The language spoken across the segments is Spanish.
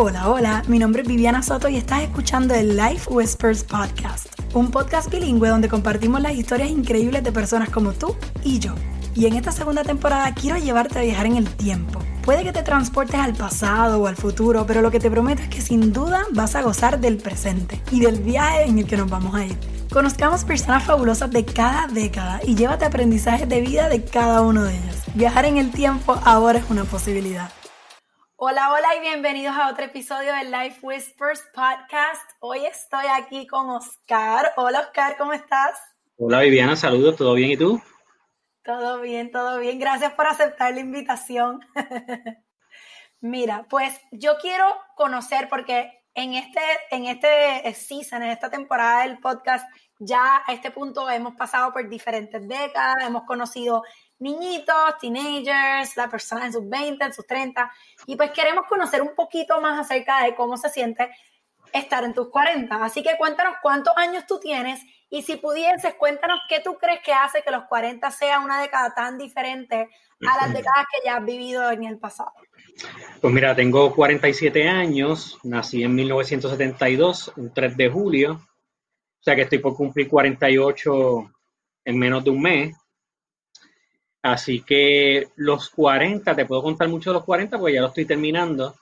Hola, hola, mi nombre es Viviana Soto y estás escuchando el Life Whispers Podcast, un podcast bilingüe donde compartimos las historias increíbles de personas como tú y yo. Y en esta segunda temporada quiero llevarte a viajar en el tiempo. Puede que te transportes al pasado o al futuro, pero lo que te prometo es que sin duda vas a gozar del presente y del viaje en el que nos vamos a ir. Conozcamos personas fabulosas de cada década y llévate aprendizajes de vida de cada uno de ellos. Viajar en el tiempo ahora es una posibilidad. Hola, hola y bienvenidos a otro episodio del Life Whispers Podcast. Hoy estoy aquí con Oscar. Hola Oscar, ¿cómo estás? Hola Viviana, saludos, ¿todo bien y tú? Todo bien, todo bien. Gracias por aceptar la invitación. Mira, pues yo quiero conocer porque en este, en este season, en esta temporada del podcast, ya a este punto hemos pasado por diferentes décadas, hemos conocido niñitos, teenagers, la persona en sus 20, en sus 30, y pues queremos conocer un poquito más acerca de cómo se siente estar en tus 40. Así que cuéntanos cuántos años tú tienes y si pudieses, cuéntanos qué tú crees que hace que los 40 sea una década tan diferente a las décadas que ya has vivido en el pasado. Pues mira, tengo 47 años, nací en 1972, un 3 de julio, o sea que estoy por cumplir 48 en menos de un mes. Así que los 40, te puedo contar mucho de los 40 porque ya lo estoy terminando.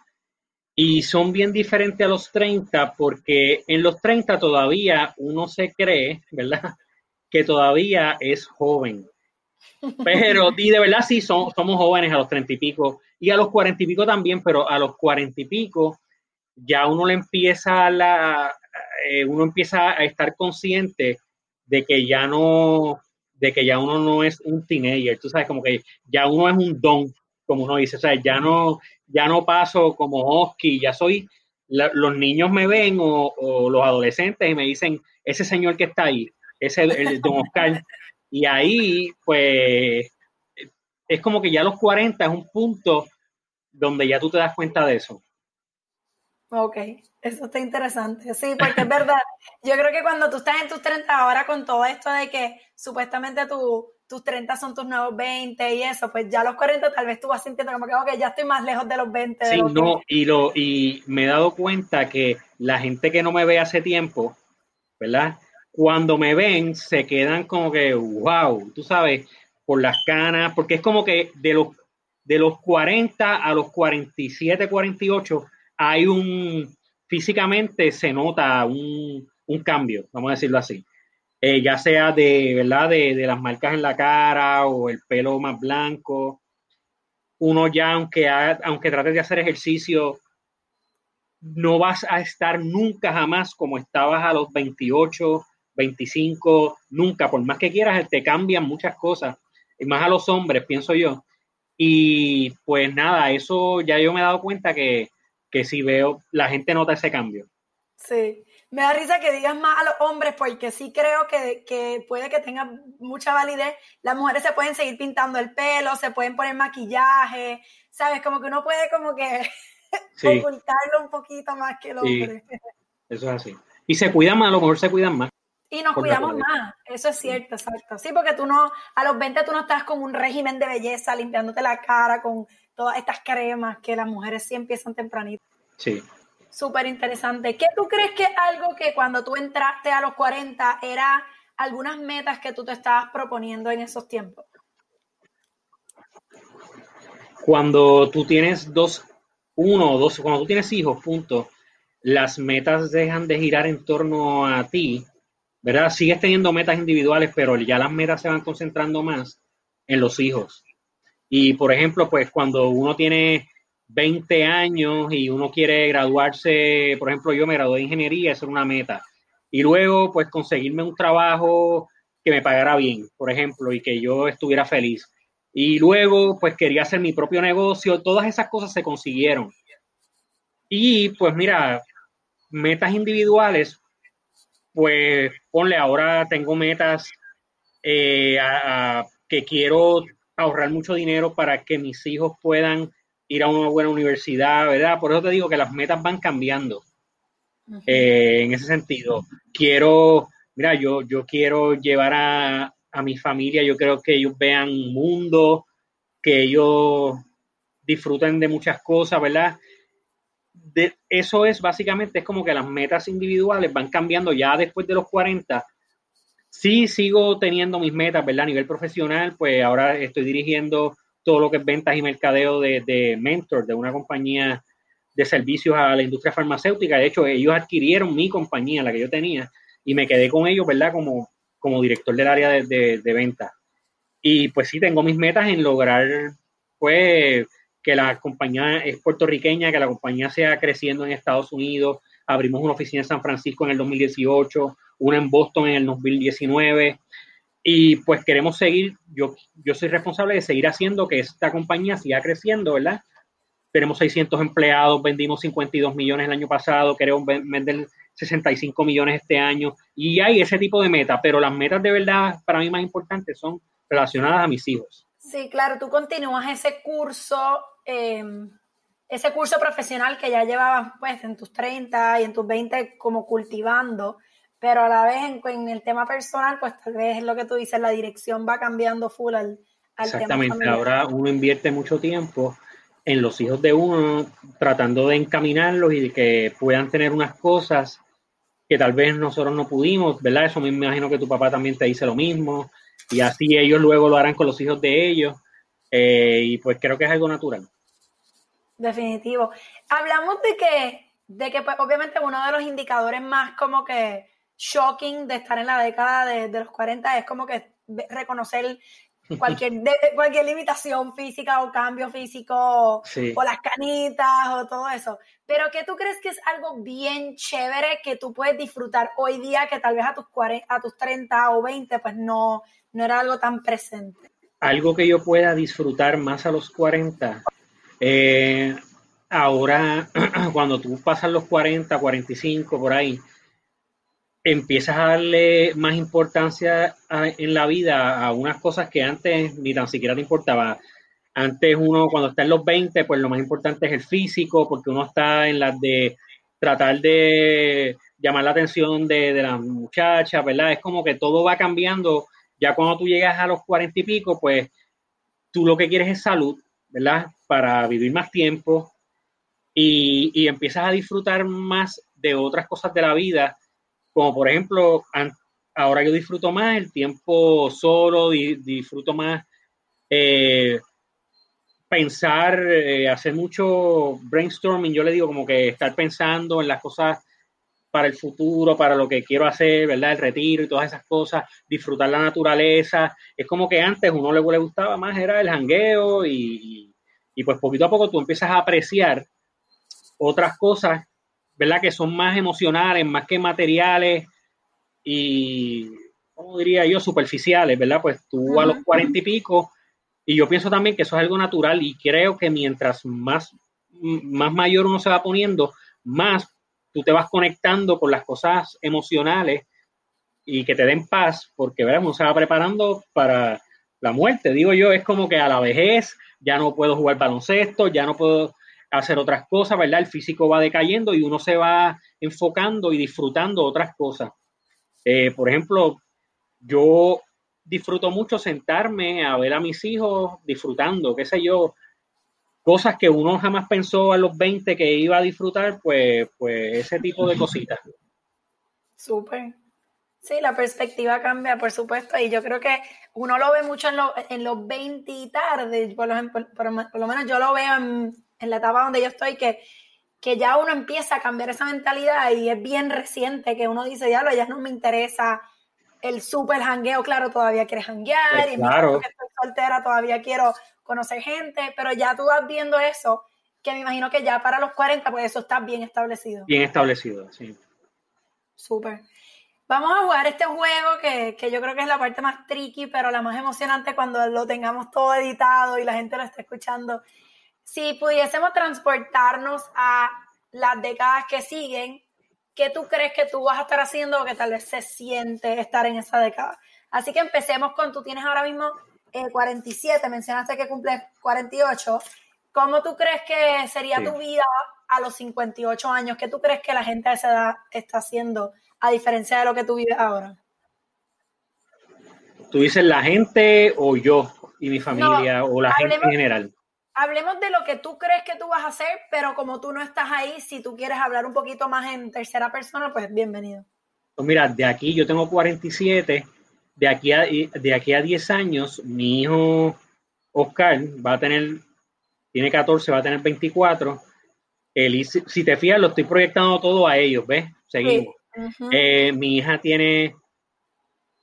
Y son bien diferentes a los 30 porque en los 30 todavía uno se cree, ¿verdad? Que todavía es joven. Pero, y de verdad sí, somos jóvenes a los 30 y pico y a los 40 y pico también, pero a los 40 y pico ya uno le empieza la, eh, uno empieza a estar consciente de que ya no, de que ya uno no es un teenager, tú sabes, como que ya uno es un don, como uno dice, o sea, ya no, ya no paso como Hosky, ya soy, los niños me ven o, los adolescentes y me dicen, ese señor que está ahí, ese el, el don Oscar, y ahí, pues, es como que ya los 40 es un punto donde ya tú te das cuenta de eso. Ok, eso está interesante. Sí, porque es verdad. Yo creo que cuando tú estás en tus 30 ahora con todo esto de que supuestamente tus 30 son tus nuevos 20 y eso, pues ya los 40 tal vez tú vas sintiendo como que, ok, ya estoy más lejos de los 20. sí, no, y, lo, y me he dado cuenta que la gente que no me ve hace tiempo, ¿verdad? Cuando me ven, se quedan como que, wow, tú sabes, por las canas, porque es como que de los, de los 40 a los 47, 48, hay un, físicamente se nota un, cambio, vamos a decirlo así. Eh, ya sea de, ¿verdad? De, las marcas en la cara o el pelo más blanco. Uno ya, aunque, aunque trates de hacer ejercicio, no vas a estar nunca jamás como estabas a los 28, 25, nunca, por más que quieras, te cambian muchas cosas, y más a los hombres, pienso yo. Y pues nada, eso ya yo me he dado cuenta que, que si veo, la gente nota ese cambio. Sí, me da risa que digas más a los hombres porque sí creo que, puede que tenga mucha validez. Las mujeres se pueden seguir pintando el pelo, se pueden poner maquillaje, ¿sabes? Como que uno puede como que ocultarlo un poquito más que el hombre. eso es así. Y se cuidan más, a lo mejor se cuidan más. Y nos cuidamos más, eso es cierto, exacto. Sí, porque tú no, a los 20 tú no estás con un régimen de belleza, limpiándote la cara con todas estas cremas que las mujeres sí empiezan tempranito. Sí. Súper interesante. ¿Qué tú crees que es algo que cuando tú entraste a los 40 era algunas metas que tú te estabas proponiendo en esos tiempos? Cuando tú tienes dos, uno o dos, cuando tú tienes hijos, punto, las metas dejan de girar en torno a ti, ¿verdad? Sigues teniendo metas individuales, pero ya las metas se van concentrando más en los hijos. Y por ejemplo, pues cuando uno tiene 20 años y uno quiere graduarse, por ejemplo, yo me gradué de ingeniería, eso era una meta. Y luego, pues conseguirme un trabajo que me pagara bien, por ejemplo, y que yo estuviera feliz. Y luego, pues quería hacer mi propio negocio, todas esas cosas se consiguieron. Y pues mira, metas individuales, pues ponle, ahora tengo metas eh, que quiero ahorrar mucho dinero para que mis hijos puedan ir a una buena universidad, ¿verdad? Por eso te digo que las metas van cambiando. Eh, en ese sentido, quiero, mira, yo, yo quiero llevar a, a mi familia, yo creo que ellos vean un mundo, que ellos disfruten de muchas cosas, ¿verdad? de, eso es básicamente, es como que las metas individuales van cambiando ya después de los 40. Sí sigo teniendo mis metas, ¿verdad? A nivel profesional, pues ahora estoy dirigiendo todo lo que es ventas y mercadeo de, de Mentor, de una compañía de servicios a la industria farmacéutica. De hecho, ellos adquirieron mi compañía, la que yo tenía, y me quedé con ellos, ¿verdad? Como, como director del área de, de, de venta. Y pues sí, tengo mis metas en lograr, pues, que la compañía es puertorriqueña, que la compañía sea creciendo en Estados Unidos. Abrimos una oficina en San Francisco en el 2018, una en Boston en el 2019. Y pues queremos seguir, yo, yo soy responsable de seguir haciendo que esta compañía siga creciendo, ¿verdad? Tenemos 600 empleados, vendimos 52 millones el año pasado, queremos vender 65 millones este año. Y hay ese tipo de metas, pero las metas de verdad para mí más importantes son relacionadas a mis hijos. Sí, claro, tú continúas ese curso Em, ese curso profesional que ya llevabas pues en tus 30 y en tus 20 como cultivando, pero a la vez en, el tema personal, pues tal vez es lo que tú dices, la dirección va cambiando full al, al Exactamente, ahora uno invierte mucho tiempo en los hijos de uno, tratando de encaminarlos y de que puedan tener unas cosas que tal vez nosotros no pudimos, ¿verdad? Eso me imagino que tu papá también te dice lo mismo, y así ellos luego lo harán con los hijos de ellos, eh, y pues creo que es algo natural. Definitivo. Hablamos de que, de que pues, obviamente uno de los indicadores más como que shocking de estar en la década de, los 40 es como que reconocer cualquier, cualquier limitación física o cambio físico o las canitas o todo eso. Pero ¿qué tú crees que es algo bien chévere que tú puedes disfrutar hoy día que tal vez a tus, 40, a tus 30 o 20 pues no, no era algo tan presente? Algo que yo pueda disfrutar más a los 40 eh, ahora, cuando tú pasas los 40, 45, por ahí, empiezas a darle más importancia en la vida a unas cosas que antes ni tan siquiera te importaba. Antes uno, cuando está en los 20, pues lo más importante es el físico, porque uno está en las de tratar de llamar la atención de, de las muchachas, ¿verdad? Es como que todo va cambiando. Ya cuando tú llegas a los 40 y pico, pues tú lo que quieres es salud, ¿verdad? Para vivir más tiempo y, empiezas a disfrutar más de otras cosas de la vida, como por ejemplo, ahora yo disfruto más el tiempo solo, disfruto más eh, pensar, eh, hacer mucho brainstorming, yo le digo como que estar pensando en las cosas para el futuro, para lo que quiero hacer, ¿verdad? El retiro y todas esas cosas, disfrutar la naturaleza. Es como que antes uno le, le gustaba más, era el jangueo y, y, pues poquito a poco tú empiezas a apreciar otras cosas, ¿verdad? Que son más emocionales, más que materiales y, ¿cómo diría yo? Superficiales, ¿verdad? Pues tú a los cuarenta y pico, y yo pienso también que eso es algo natural y creo que mientras más, más mayor uno se va poniendo, más tú te vas conectando con las cosas emocionales y que te den paz, porque uno se va preparando para la muerte. Digo yo, es como que a la vejez ya no puedo jugar baloncesto, ya no puedo hacer otras cosas, ¿verdad? El físico va decayendo y uno se va enfocando y disfrutando otras cosas. Eh, por ejemplo, yo disfruto mucho sentarme a ver a mis hijos disfrutando, qué sé yo, cosas que uno jamás pensó a los 20 que iba a disfrutar, pues, pues ese tipo de cositas. Súper. Sí, la perspectiva cambia, por supuesto, y yo creo que uno lo ve mucho en, en los 20 y tarde, por lo, por, lo, menos yo lo veo en, en, la etapa donde yo estoy, que, que ya uno empieza a cambiar esa mentalidad y es bien reciente que uno dice, ya lo, ya no me interesa el súper jangueo, claro, todavía quieres janguear, pues y claro. que estoy soltera, todavía quiero conocer gente, pero ya tú vas viendo eso, que me imagino que ya para los 40, pues eso está bien establecido. Bien establecido, sí. Súper. Vamos a jugar este juego que, que, yo creo que es la parte más tricky, pero la más emocionante cuando lo tengamos todo editado y la gente lo esté escuchando. Si pudiésemos transportarnos a las décadas que siguen, ¿qué tú crees que tú vas a estar haciendo o que tal vez se siente estar en esa década? Así que empecemos con, tú tienes ahora mismo 47, mencionaste que cumple 48. ¿Cómo tú crees que sería tu vida a los 58 años? ¿Qué tú crees que la gente a esa edad está haciendo a diferencia de lo que tú vives ahora? ¿Tú dices la gente o yo y mi familia o la gente en general? hablemos de lo que tú crees que tú vas a hacer, pero como tú no estás ahí, si tú quieres hablar un poquito más en tercera persona, pues bienvenido. Pues mira, de aquí yo tengo 47, de aquí a, de aquí a 10 años, mi hijo Oscar va a tener, tiene 14, va a tener 24. si te fijas, lo estoy proyectando todo a ellos, ¿ves? Seguimos. Eh, mi hija tiene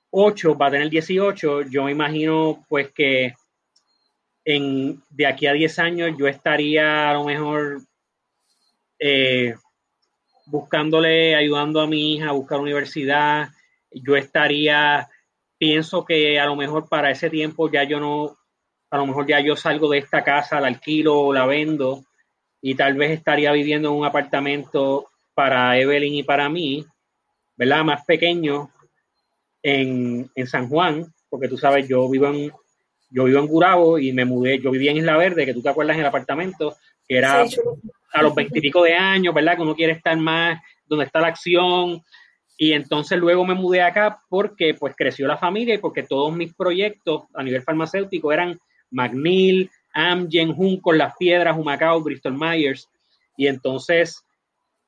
8, va a tener 18. Yo me imagino, pues, que en, de aquí a 10 años yo estaría a lo mejor eh, buscándole, ayudando a mi hija a buscar universidad. Yo estaría, pienso que a lo mejor para ese tiempo ya yo no, a lo mejor ya yo salgo de esta casa, la alquilo o la vendo y tal vez estaría viviendo en un apartamento para Evelyn y para mí, ¿verdad? Más pequeño en, en San Juan, porque tú sabes, yo vivo en, yo vivo en Gurabo y me mudé, yo vivía en Isla Verde, que tú te acuerdas en el apartamento, que era a los veintipico de años, ¿verdad? Que uno quiere estar más donde está la acción. Y entonces luego me mudé acá porque pues creció la familia y porque todos mis proyectos a nivel farmacéutico eran McNeil, Amgen, Junco, Las Piedras, Humacao, Bristol Myers. Y entonces,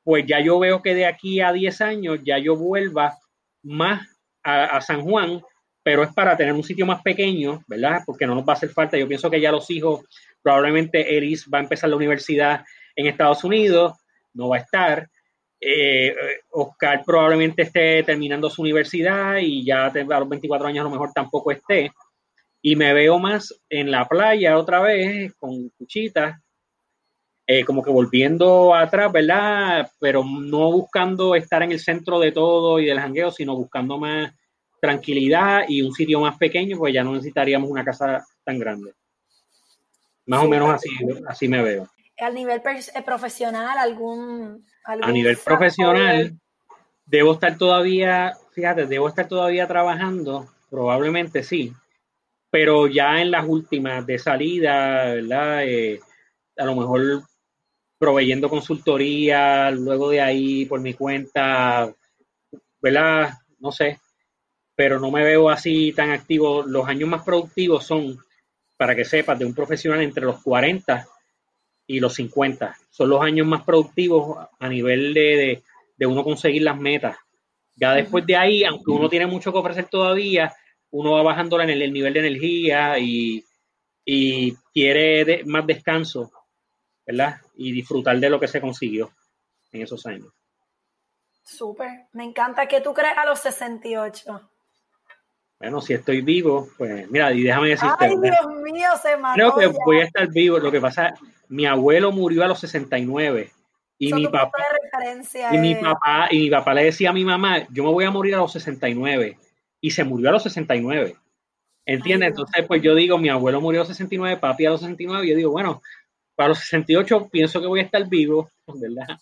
pues ya yo veo que de aquí a 10 años ya yo vuelva más a, a San Juan, pero es para tener un sitio más pequeño, ¿verdad? Porque no nos va a hacer falta. Yo pienso que ya los hijos, probablemente Eris va a empezar la universidad en Estados Unidos, no va a estar. Eh, Oscar probablemente esté terminando su universidad y ya a los 24 años a lo mejor tampoco esté. Y me veo más en la playa otra vez con cuchitas, eh, como que volviendo atrás, ¿verdad? Pero no buscando estar en el centro de todo y del jangueo, sino buscando más tranquilidad y un sitio más pequeño, pues ya no necesitaríamos una casa tan grande. Más o menos así, así me veo al nivel eh, profesional, algún, A nivel profesional, debo estar todavía, fíjate, debo estar todavía trabajando, probablemente sí, pero ya en las últimas de salida, ¿verdad? Eh, a lo mejor proveyendo consultoría, luego de ahí por mi cuenta, ¿verdad? No sé, pero no me veo así tan activo. Los años más productivos son, para que sepas, de un profesional entre los 40 y los 50. Son los años más productivos a nivel de, uno conseguir las metas. Ya después de ahí, aunque uno tiene mucho que ofrecer todavía, uno va bajando en el, nivel de energía y, quiere más descanso, ¿verdad? Y disfrutar de lo que se consiguió en esos años. Súper, me encanta que tú crees a los 68. Bueno, si estoy vivo, pues mira, y déjame decirte. Ay, Dios mío, se mató. Creo que voy a estar vivo. Lo que pasa, mi abuelo murió a los 69 y mi papá y mi papá y mi papá le decía a mi mamá, yo me voy a morir a los 69 y se murió a los 69. ¿Entiendes? Entonces, pues yo digo, mi abuelo murió a los 69, papi a los 69, y yo digo, bueno, para los 68 pienso que voy a estar vivo, ¿verdad?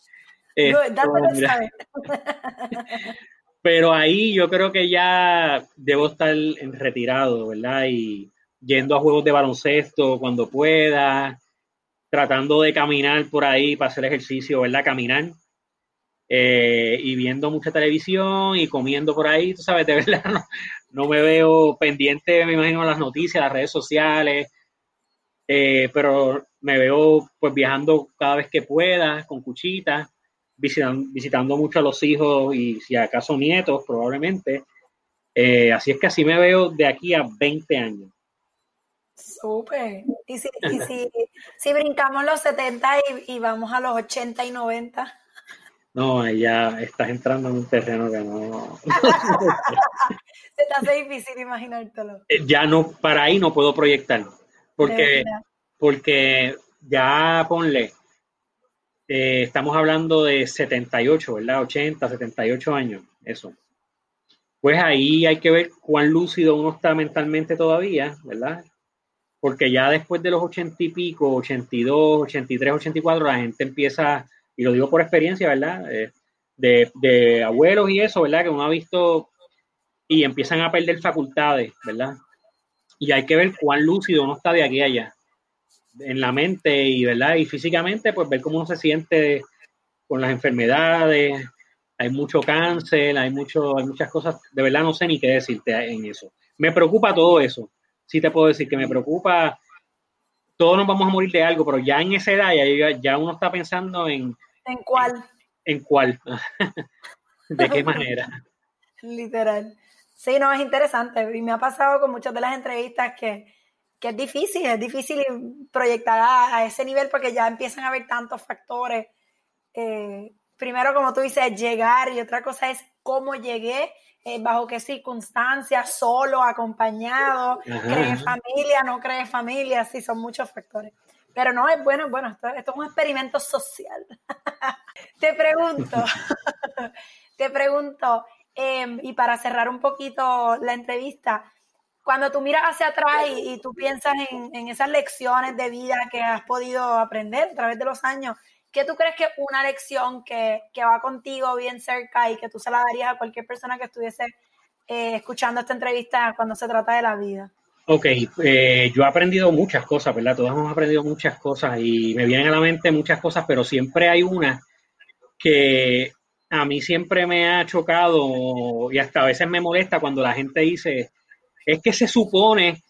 Eh, pero ahí yo creo que ya debo estar en retirado, ¿verdad? Y yendo a juegos de baloncesto cuando pueda, tratando de caminar por ahí para hacer ejercicio, ¿verdad? Caminar. Eh, y viendo mucha televisión y comiendo por ahí, sabes, de verdad, no, me veo pendiente, me imagino, las noticias, las redes sociales, eh, pero me veo pues viajando cada vez que pueda, con cuchitas visitando, mucho a los hijos y si acaso nietos, probablemente. Eh, así es que así me veo de aquí a 20 años. Súper. Y, si, si, brincamos los 70 y, vamos a los 80 y 90. No, ya estás entrando en un terreno que no. Se te hace difícil imaginártelo. Eh, ya no, para ahí no puedo proyectar. Porque, porque ya ponle, eh, estamos hablando de 78, ¿verdad? 80, 78 años, eso. Pues ahí hay que ver cuán lúcido uno está mentalmente todavía, ¿verdad? Porque ya después de los 80 y pico, 82, 83, 84, la gente empieza, y lo digo por experiencia, ¿verdad? Eh, de, de abuelos y eso, ¿verdad? Que uno ha visto y empiezan a perder facultades, ¿verdad? Y hay que ver cuán lúcido uno está de aquí a allá en la mente y, ¿verdad? y físicamente, pues ver cómo uno se siente con las enfermedades. Hay mucho cáncer, hay, mucho, hay muchas cosas, de verdad no sé ni qué decirte en eso. Me preocupa todo eso. Sí te puedo decir que me preocupa todos nos vamos a morir de algo, pero ya en esa edad ya, uno está pensando en... ¿En cuál? En, cuál. ¿De qué manera? Literal. Sí, no, es interesante. Y me ha pasado con muchas de las entrevistas que, es difícil, es difícil proyectar a, ese nivel porque ya empiezan a haber tantos factores. Eh, primero, como tú dices, llegar y otra cosa es cómo llegué eh, bajo qué circunstancias, solo, acompañado, cree familia, no cree familia, sí, son muchos factores. Pero no, es bueno, bueno, esto, es un experimento social. te pregunto, te pregunto, em, y para cerrar un poquito la entrevista, cuando tú miras hacia atrás y, tú piensas en, en, esas lecciones de vida que has podido aprender a través de los años, ¿qué tú crees que una lección que, va contigo bien cerca y que tú se la darías a cualquier persona que estuviese eh, escuchando esta entrevista cuando se trata de la vida? Ok, eh, yo he aprendido muchas cosas, ¿verdad? Todos hemos aprendido muchas cosas y me vienen a la mente muchas cosas, pero siempre hay una que a mí siempre me ha chocado y hasta a veces me molesta cuando la gente dice, es que se supone,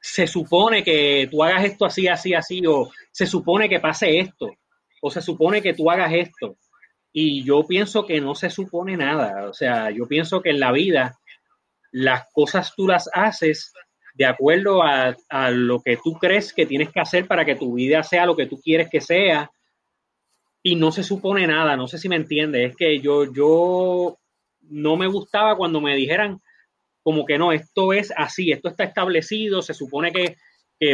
se supone que tú hagas esto así, así, así, o se supone que pase esto o se supone que tú hagas esto. Y yo pienso que no se supone nada. O sea, yo pienso que en la vida las cosas tú las haces de acuerdo a, lo que tú crees que tienes que hacer para que tu vida sea lo que tú quieres que sea. Y no se supone nada. No sé si me entiendes. Es que yo, yo no me gustaba cuando me dijeran como que no, esto es así, esto está establecido, se supone que,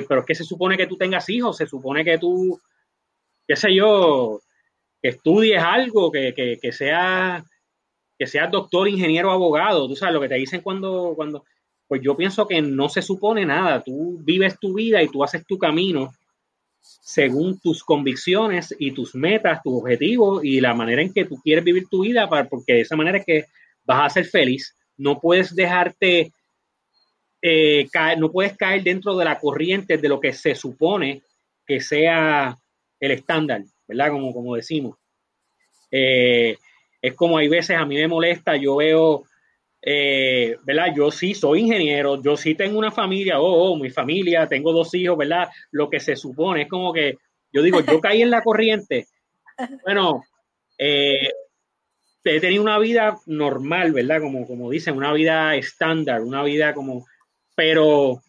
pero es que se supone que tú tengas hijos, se supone que tú qué sé yo, que estudies algo, que, que, que sea que seas doctor, ingeniero, abogado, tú sabes lo que te dicen cuando, cuando, pues yo pienso que no se supone nada, tú vives tu vida y tú haces tu camino según tus convicciones y tus metas, tus objetivos y la manera en que tú quieres vivir tu vida, para, porque de esa manera es que vas a ser feliz. No puedes dejarte, eh, caer, no puedes caer dentro de la corriente de lo que se supone que sea el estándar, ¿verdad? Como, como decimos. Eh, es como hay veces a mí me molesta, yo veo, eh, ¿verdad? Yo sí soy ingeniero, yo sí tengo una familia, oh, oh, mi familia, tengo dos hijos, ¿verdad? Lo que se supone es como que yo digo, yo caí en la corriente. Bueno, eh, he tenido una vida normal, ¿verdad? Como, como dicen, una vida estándar, una vida como, pero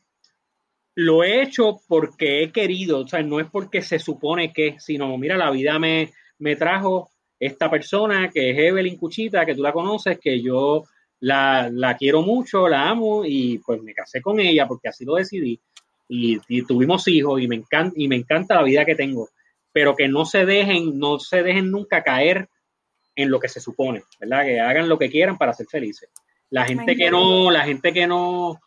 lo he hecho porque he querido, o sea, no es porque se supone que, sino, mira, la vida me, me trajo esta persona que es Evelyn Cuchita, que tú la conoces, que yo la, quiero mucho, la amo y pues me casé con ella porque así lo decidí y, tuvimos hijos y me, encanta, y me encanta la vida que tengo, pero que no se dejen, no se dejen nunca caer en lo que se supone, ¿verdad? Que hagan lo que quieran para ser felices. La gente que no, la gente que no,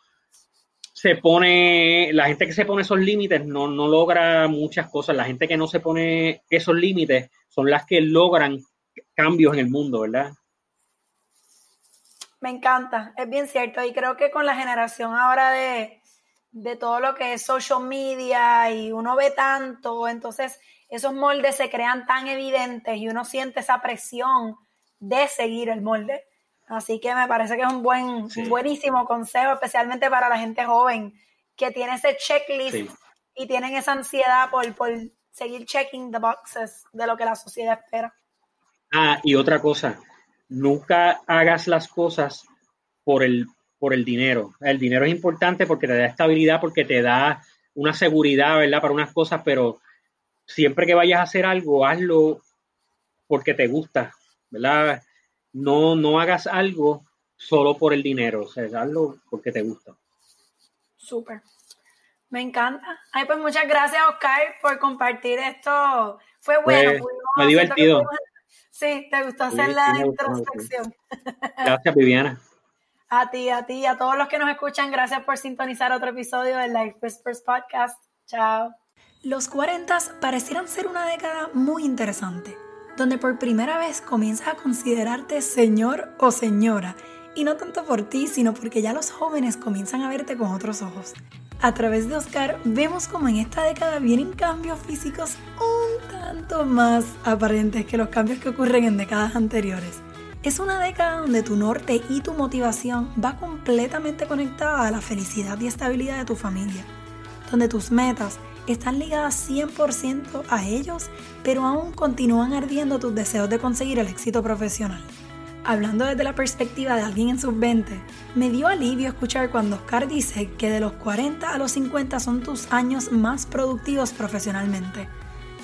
se pone, la gente que se pone esos límites no, no logra muchas cosas. La gente que no se pone esos límites son las que logran cambios en el mundo, ¿verdad? Me encanta, es bien cierto. Y creo que con la generación ahora de, de todo lo que es social media y uno ve tanto, entonces esos moldes se crean tan evidentes y uno siente esa presión de seguir el molde. Así que me parece que es un buen, buenísimo consejo, especialmente para la gente joven que tiene ese checklist y tienen esa ansiedad por, por seguir checking the boxes de lo que la sociedad espera. Ah, y otra cosa, nunca hagas las cosas por el, por el dinero. El dinero es importante porque te da estabilidad, porque te da una seguridad, ¿verdad? Para unas cosas, pero siempre que vayas a hacer algo, hazlo porque te gusta, ¿verdad? no, no hagas algo solo por el dinero, o sea, hazlo porque te gusta. Súper. Me encanta. Ay, pues muchas gracias, Oscar, por compartir esto. Fue bueno. Fue, divertido. Sí, te gustó hacer la introspección. Gracias, Viviana. A ti, a ti, a todos los que nos escuchan, gracias por sintonizar otro episodio del Life Whispers Podcast. Chao. Los 40 parecieran ser una década muy interesante donde por primera vez comienzas a considerarte señor o señora, y no tanto por ti, sino porque ya los jóvenes comienzan a verte con otros ojos. A través de Oscar vemos como en esta década vienen cambios físicos un tanto más aparentes que los cambios que ocurren en décadas anteriores. Es una década donde tu norte y tu motivación va completamente conectada a la felicidad y estabilidad de tu familia, donde tus metas están ligadas 100% a ellos, pero aún continúan ardiendo tus deseos de conseguir el éxito profesional. Hablando desde la perspectiva de alguien en sus 20, me dio alivio escuchar cuando Oscar dice que de los 40 a los 50 son tus años más productivos profesionalmente.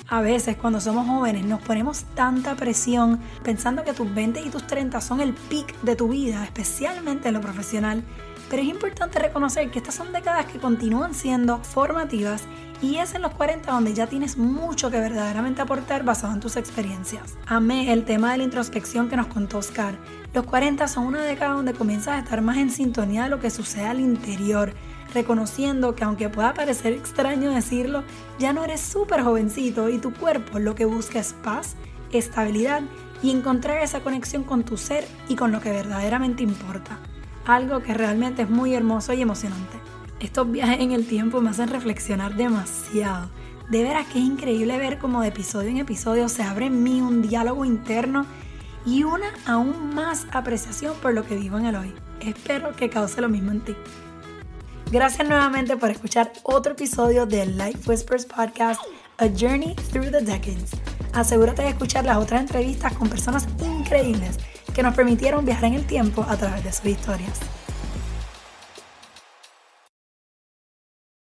A veces cuando somos jóvenes nos ponemos tanta presión pensando que tus 20 y tus 30 son el peak de tu vida, especialmente en lo profesional, pero es importante reconocer que estas son décadas que continúan siendo formativas y es en los 40 donde ya tienes mucho que verdaderamente aportar basado en tus experiencias. Amé el tema de la introspección que nos contó Oscar. Los 40 son una década donde comienzas a estar más en sintonía de lo que sucede al interior, reconociendo que aunque pueda parecer extraño decirlo, ya no eres súper jovencito y tu cuerpo lo que busca es paz, estabilidad y encontrar esa conexión con tu ser y con lo que verdaderamente importa. Algo que realmente es muy hermoso y emocionante. Estos viajes en el tiempo me hacen reflexionar demasiado. De veras que es increíble ver cómo de episodio en episodio se abre en mí un diálogo interno y una aún más apreciación por lo que vivo en el hoy. Espero que cause lo mismo en ti. Gracias nuevamente por escuchar otro episodio del Life Whispers Podcast, A Journey Through the Decades. Asegúrate de escuchar las otras entrevistas con personas increíbles que nos permitieron viajar en el tiempo a través de sus historias.